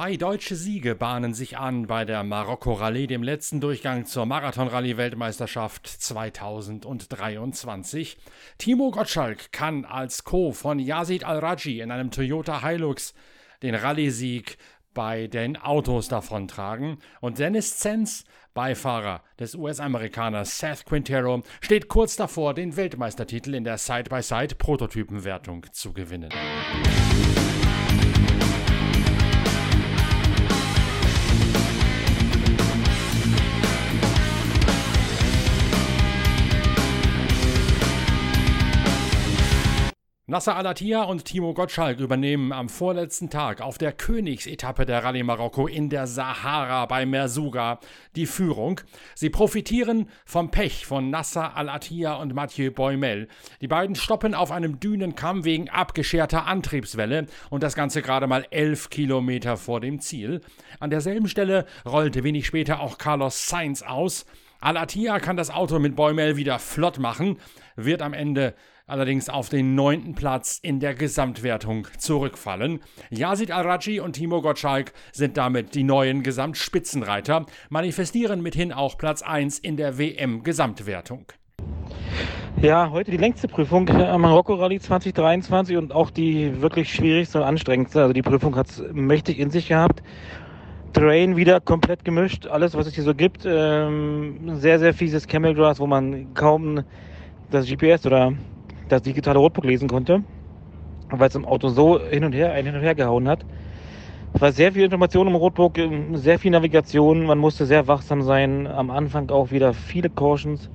Zwei deutsche Siege bahnen sich an bei der Marokko-Rallye, dem letzten Durchgang zur Marathon-Rallye-Weltmeisterschaft 2023. Timo Gottschalk kann als Co. von Yazid Al-Raji in einem Toyota Hilux den Rallye-Sieg bei den Autos davontragen. Und Dennis Zenz, Beifahrer des US-Amerikaners Seth Quintero, steht kurz davor, den Weltmeistertitel in der Side-by-Side-Prototypenwertung zu gewinnen. Nasser Al-Attiyah und Timo Gottschalk übernehmen am vorletzten Tag auf der Königsetappe der Rallye Marokko in der Sahara bei Merzouga die Führung. Sie profitieren vom Pech von Nasser Al-Attiyah und Mathieu Boimel. Die beiden stoppen auf einem Dünenkamm wegen abgescherter Antriebswelle und das Ganze gerade mal elf Kilometer vor dem Ziel. An derselben Stelle rollte wenig später auch Carlos Sainz aus. Al-Attiyah kann das Auto mit Boimel wieder flott machen, wird am Ende allerdings auf den neunten Platz in der Gesamtwertung zurückfallen. Yazid Al-Raji und Timo Gottschalk sind damit die neuen Gesamtspitzenreiter, manifestieren mithin auch Platz 1 in der WM-Gesamtwertung. Ja, heute die längste Prüfung am Marokko Rallye 2023 und auch die wirklich schwierigste und anstrengendste. Also die Prüfung hat es mächtig in sich gehabt. Terrain wieder komplett gemischt, alles was es hier so gibt. Ähm, sehr, sehr fieses Camel Grass, wo man kaum das GPS oder das digitale Rotbuch lesen konnte, weil es im Auto so hin und her, ein hin und her gehauen hat. Es war sehr viel Information im Rotbuch, sehr viel Navigation, man musste sehr wachsam sein. Am Anfang auch wieder viele Cautions,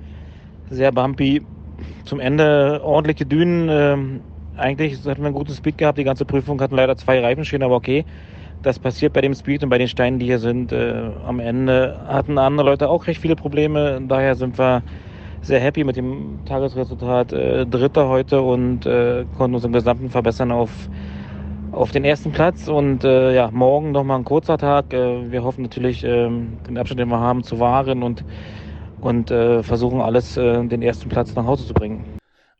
sehr bumpy. Zum Ende ordentliche Dünen. Ähm, eigentlich hatten wir einen guten Speed gehabt, die ganze Prüfung hatten leider zwei Reifen stehen, aber okay. Das passiert bei dem Speed und bei den Steinen, die hier sind. Äh, am Ende hatten andere Leute auch recht viele Probleme. Daher sind wir sehr happy mit dem Tagesresultat. Äh, Dritter heute und äh, konnten uns im Gesamten verbessern auf, auf den ersten Platz. Und äh, ja, morgen nochmal ein kurzer Tag. Äh, wir hoffen natürlich, äh, den Abstand, den wir haben, zu wahren und, und versuchen alles, den ersten Platz nach Hause zu bringen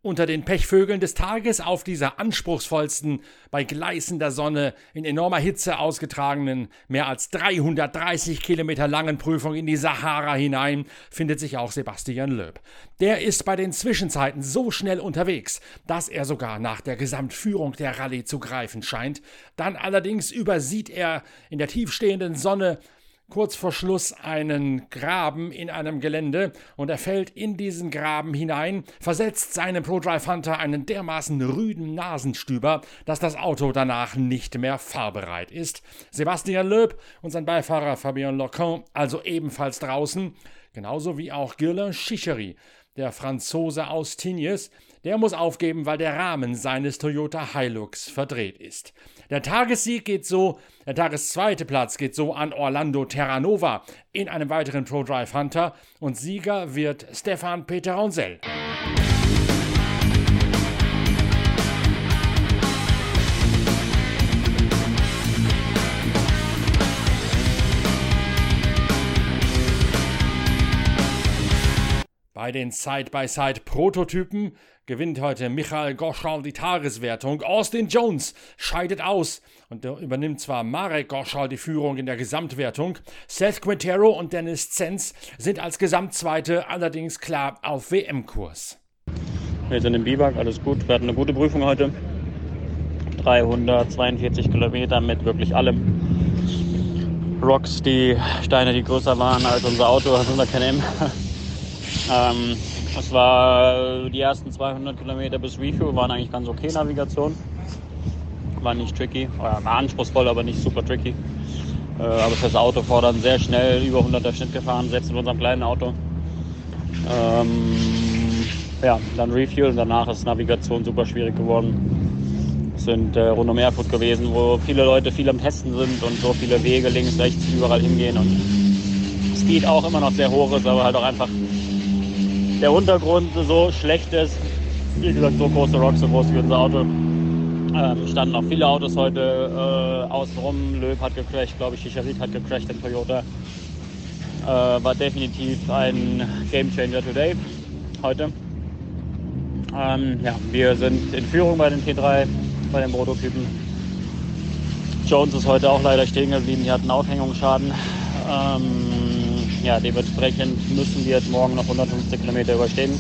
unter den Pechvögeln des Tages auf dieser anspruchsvollsten, bei gleißender Sonne in enormer Hitze ausgetragenen, mehr als 330 Kilometer langen Prüfung in die Sahara hinein findet sich auch Sebastian Löb. Der ist bei den Zwischenzeiten so schnell unterwegs, dass er sogar nach der Gesamtführung der Rallye zu greifen scheint. Dann allerdings übersieht er in der tiefstehenden Sonne kurz vor Schluss einen Graben in einem Gelände und er fällt in diesen Graben hinein, versetzt seinem ProDrive Hunter einen dermaßen rüden Nasenstüber, dass das Auto danach nicht mehr fahrbereit ist. Sebastian Loeb und sein Beifahrer Fabien Locon also ebenfalls draußen, genauso wie auch Guerlain Chichery, der Franzose aus Tignes, der muss aufgeben, weil der Rahmen seines Toyota Hilux verdreht ist. Der Tagessieg geht so, der Tageszweite Platz geht so an Orlando Terranova in einem weiteren Pro Drive Hunter und Sieger wird Stefan Peter Ronsell. Bei den Side-by-Side-Prototypen gewinnt heute Michael Goschal die Tageswertung. Austin Jones scheidet aus und übernimmt zwar Marek Goschal die Führung in der Gesamtwertung. Seth Quintero und Dennis Zenz sind als Gesamtzweite allerdings klar auf WM-Kurs. Wir sind im Biwak, alles gut. Wir hatten eine gute Prüfung heute. 342 Kilometer mit wirklich allem. Rocks, die Steine, die größer waren als unser Auto, als unser KNM. Ähm, es war die ersten 200 Kilometer bis Refuel waren eigentlich ganz okay Navigation. War nicht tricky, war anspruchsvoll, aber nicht super tricky. Äh, aber fürs Auto fordern sehr schnell über 100er Schnitt gefahren, selbst in unserem kleinen Auto. Ähm, ja, dann Refuel und danach ist Navigation super schwierig geworden. Es sind äh, rund um Erfurt gewesen, wo viele Leute viel am Testen sind und so viele Wege links, rechts überall hingehen und Speed auch immer noch sehr hoch ist, aber halt auch einfach der Untergrund so schlecht ist. Wie gesagt, so große Rocks, so groß wie unser Auto. Ähm, standen auch viele Autos heute äh, außenrum. Löb hat gecrashed, glaube ich, Chicharit hat gecrashed in Toyota. Äh, war definitiv ein Game Changer today, heute. Ähm, ja, wir sind in Führung bei den T3, bei den Prototypen. Jones ist heute auch leider stehen geblieben, die hatten Aufhängungsschaden. Ähm, ja, dementsprechend müssen wir jetzt morgen noch 150 Kilometer überstehen,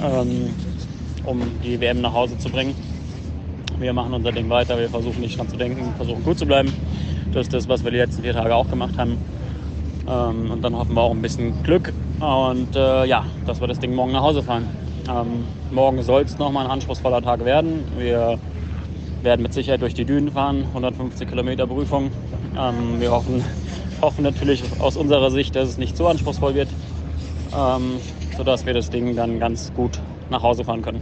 ähm, um die WM nach Hause zu bringen. Wir machen unser Ding weiter, wir versuchen nicht dran zu denken, versuchen gut zu bleiben. Das ist das, was wir die letzten vier Tage auch gemacht haben. Ähm, und dann hoffen wir auch ein bisschen Glück und äh, ja, dass wir das Ding morgen nach Hause fahren. Ähm, morgen soll es nochmal ein anspruchsvoller Tag werden. Wir werden mit Sicherheit durch die Dünen fahren, 150 Kilometer Prüfung. Ähm, wir hoffen, hoffen natürlich aus unserer Sicht, dass es nicht zu anspruchsvoll wird, ähm, sodass wir das Ding dann ganz gut nach Hause fahren können.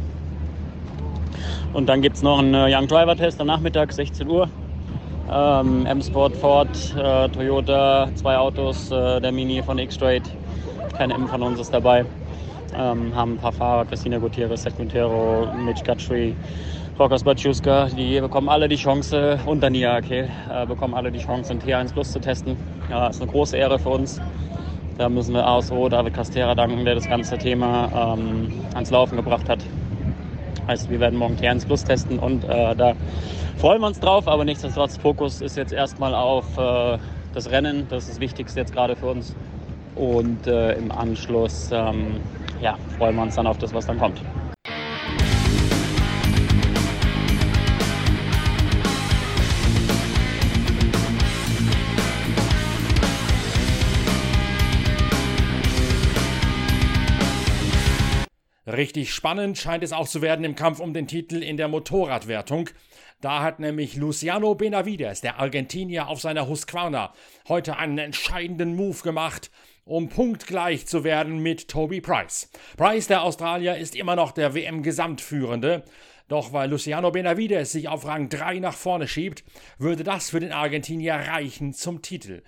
Und dann gibt es noch einen äh, Young Driver Test am Nachmittag, 16 Uhr. Ähm, M-Sport, Ford, äh, Toyota, zwei Autos, äh, der Mini von X-Straight, kein M von uns ist dabei. Ähm, haben ein paar Fahrer, Christina Gutierrez, Seth Montero, Mitch Guthrie, Rokas Baciuska, die bekommen alle die Chance, und Dania okay, äh, bekommen alle die Chance, den T1 Plus zu testen. Ja, ist eine große Ehre für uns. Da müssen wir ASO David Castera danken, der das ganze Thema ähm, ans Laufen gebracht hat. Heißt, wir werden morgen T1 Plus testen und äh, da freuen wir uns drauf, aber nichtsdestotrotz, Fokus ist jetzt erstmal auf äh, das Rennen. Das ist das Wichtigste jetzt gerade für uns. Und äh, im Anschluss ähm, ja, freuen wir uns dann auf das, was dann kommt. Richtig spannend scheint es auch zu werden im Kampf um den Titel in der Motorradwertung. Da hat nämlich Luciano Benavides, der Argentinier auf seiner Husqvarna, heute einen entscheidenden Move gemacht, um punktgleich zu werden mit Toby Price. Price, der Australier, ist immer noch der WM-Gesamtführende. Doch weil Luciano Benavides sich auf Rang 3 nach vorne schiebt, würde das für den Argentinier reichen zum Titel.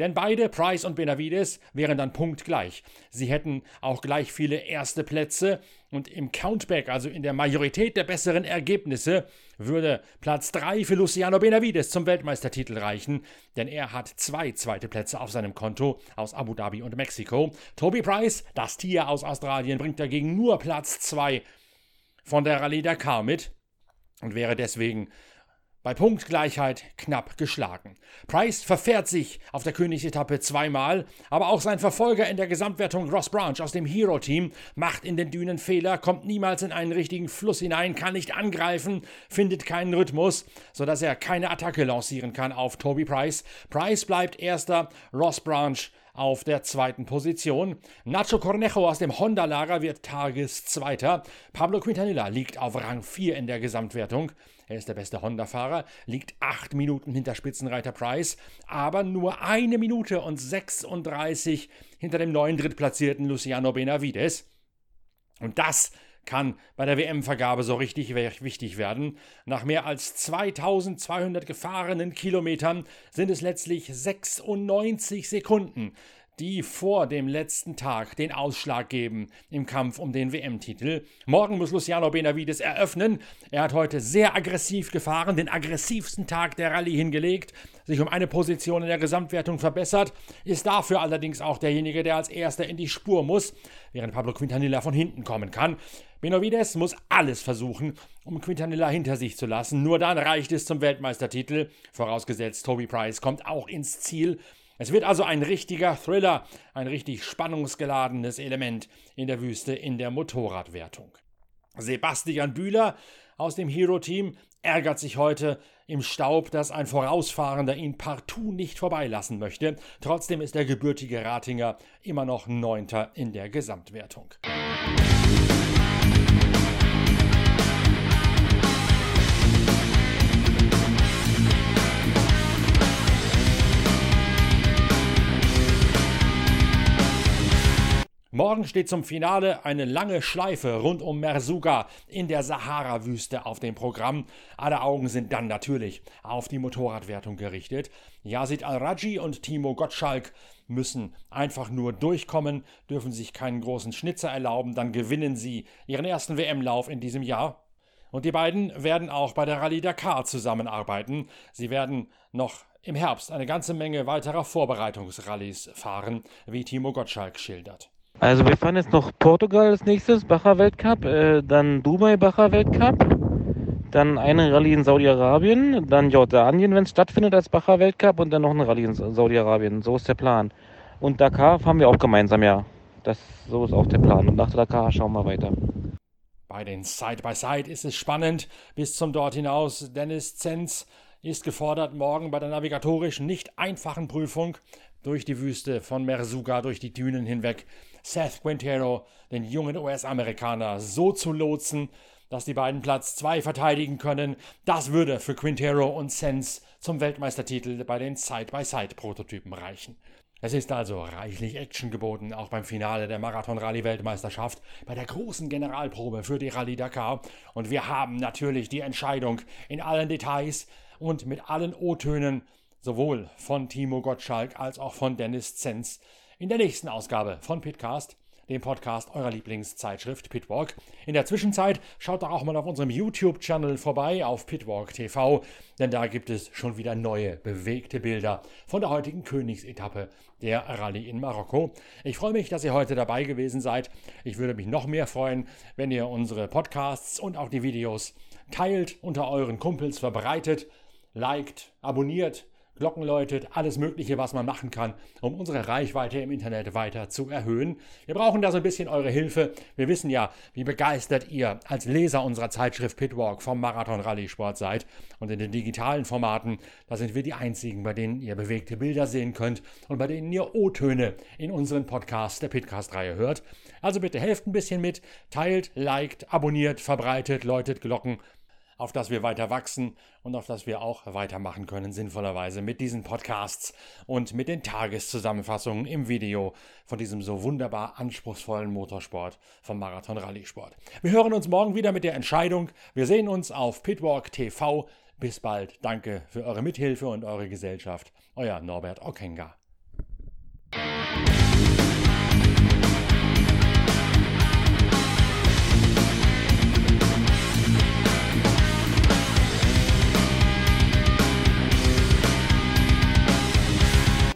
Denn beide, Price und Benavides, wären dann punktgleich. Sie hätten auch gleich viele erste Plätze und im Countback, also in der Majorität der besseren Ergebnisse, würde Platz 3 für Luciano Benavides zum Weltmeistertitel reichen, denn er hat zwei zweite Plätze auf seinem Konto aus Abu Dhabi und Mexiko. Toby Price, das Tier aus Australien, bringt dagegen nur Platz 2 von der Rallye Dakar mit und wäre deswegen bei Punktgleichheit knapp geschlagen. Price verfährt sich auf der Königsetappe zweimal, aber auch sein Verfolger in der Gesamtwertung Ross Branch aus dem Hero-Team macht in den Dünen Fehler, kommt niemals in einen richtigen Fluss hinein, kann nicht angreifen, findet keinen Rhythmus, sodass er keine Attacke lancieren kann auf Toby Price. Price bleibt erster, Ross Branch auf der zweiten Position. Nacho Cornejo aus dem Honda-Lager wird Tageszweiter. Pablo Quintanilla liegt auf Rang 4 in der Gesamtwertung. Er ist der beste Honda-Fahrer, liegt acht Minuten hinter Spitzenreiter Price, aber nur eine Minute und 36 hinter dem neuen Drittplatzierten Luciano Benavides. Und das kann bei der WM-Vergabe so richtig wichtig werden. Nach mehr als 2200 gefahrenen Kilometern sind es letztlich 96 Sekunden, die vor dem letzten Tag den Ausschlag geben im Kampf um den WM-Titel. Morgen muss Luciano Benavides eröffnen. Er hat heute sehr aggressiv gefahren, den aggressivsten Tag der Rallye hingelegt, sich um eine Position in der Gesamtwertung verbessert, ist dafür allerdings auch derjenige, der als erster in die Spur muss, während Pablo Quintanilla von hinten kommen kann. Benavides muss alles versuchen, um Quintanilla hinter sich zu lassen. Nur dann reicht es zum Weltmeistertitel, vorausgesetzt Toby Price kommt auch ins Ziel es wird also ein richtiger Thriller, ein richtig spannungsgeladenes Element in der Wüste in der Motorradwertung. Sebastian Bühler aus dem Hero-Team ärgert sich heute im Staub, dass ein Vorausfahrender ihn partout nicht vorbeilassen möchte. Trotzdem ist der gebürtige Ratinger immer noch Neunter in der Gesamtwertung. Morgen steht zum Finale eine lange Schleife rund um Mersuga in der Sahara-Wüste auf dem Programm. Alle Augen sind dann natürlich auf die Motorradwertung gerichtet. Yazid Al-Raji und Timo Gottschalk müssen einfach nur durchkommen, dürfen sich keinen großen Schnitzer erlauben, dann gewinnen sie ihren ersten WM-Lauf in diesem Jahr. Und die beiden werden auch bei der Rallye Dakar zusammenarbeiten. Sie werden noch im Herbst eine ganze Menge weiterer Vorbereitungsrallyes fahren, wie Timo Gottschalk schildert. Also wir fahren jetzt noch Portugal als nächstes, Bacher Weltcup, äh, dann Dubai Bacher Weltcup, dann eine Rallye in Saudi-Arabien, dann Jordanien, wenn es stattfindet als Bacher Weltcup und dann noch eine Rallye in Saudi-Arabien. So ist der Plan. Und Dakar fahren wir auch gemeinsam, ja. Das, so ist auch der Plan. Und nach Dakar schauen wir weiter. Bei den Side-by-Side -Side ist es spannend. Bis zum dort hinaus. Dennis Zenz ist gefordert, morgen bei der navigatorisch nicht einfachen Prüfung durch die Wüste von Merzuga, durch die Dünen hinweg, Seth Quintero, den jungen US-Amerikaner, so zu lotsen, dass die beiden Platz 2 verteidigen können. Das würde für Quintero und Sens zum Weltmeistertitel bei den Side-by-Side-Prototypen reichen. Es ist also reichlich Action geboten, auch beim Finale der Marathon-Rallye-Weltmeisterschaft, bei der großen Generalprobe für die Rallye Dakar. Und wir haben natürlich die Entscheidung in allen Details und mit allen O-Tönen, sowohl von Timo Gottschalk als auch von Dennis Zenz, in der nächsten Ausgabe von Pitcast dem Podcast eurer Lieblingszeitschrift Pitwalk. In der Zwischenzeit schaut doch auch mal auf unserem YouTube-Channel vorbei auf Pitwalk TV, denn da gibt es schon wieder neue bewegte Bilder von der heutigen Königsetappe der Rallye in Marokko. Ich freue mich, dass ihr heute dabei gewesen seid. Ich würde mich noch mehr freuen, wenn ihr unsere Podcasts und auch die Videos teilt, unter euren Kumpels verbreitet, liked, abonniert Glocken läutet, alles Mögliche, was man machen kann, um unsere Reichweite im Internet weiter zu erhöhen. Wir brauchen da so ein bisschen eure Hilfe. Wir wissen ja, wie begeistert ihr als Leser unserer Zeitschrift Pitwalk vom Marathon-Rallye-Sport seid. Und in den digitalen Formaten, da sind wir die einzigen, bei denen ihr bewegte Bilder sehen könnt und bei denen ihr O-Töne in unseren Podcasts der Pitcast-Reihe hört. Also bitte helft ein bisschen mit, teilt, liked, abonniert, verbreitet, läutet Glocken auf das wir weiter wachsen und auf das wir auch weitermachen können, sinnvollerweise mit diesen Podcasts und mit den Tageszusammenfassungen im Video von diesem so wunderbar anspruchsvollen Motorsport vom Marathon Rallye-Sport. Wir hören uns morgen wieder mit der Entscheidung. Wir sehen uns auf Pitwalk TV. Bis bald. Danke für eure Mithilfe und eure Gesellschaft. Euer Norbert Okenga.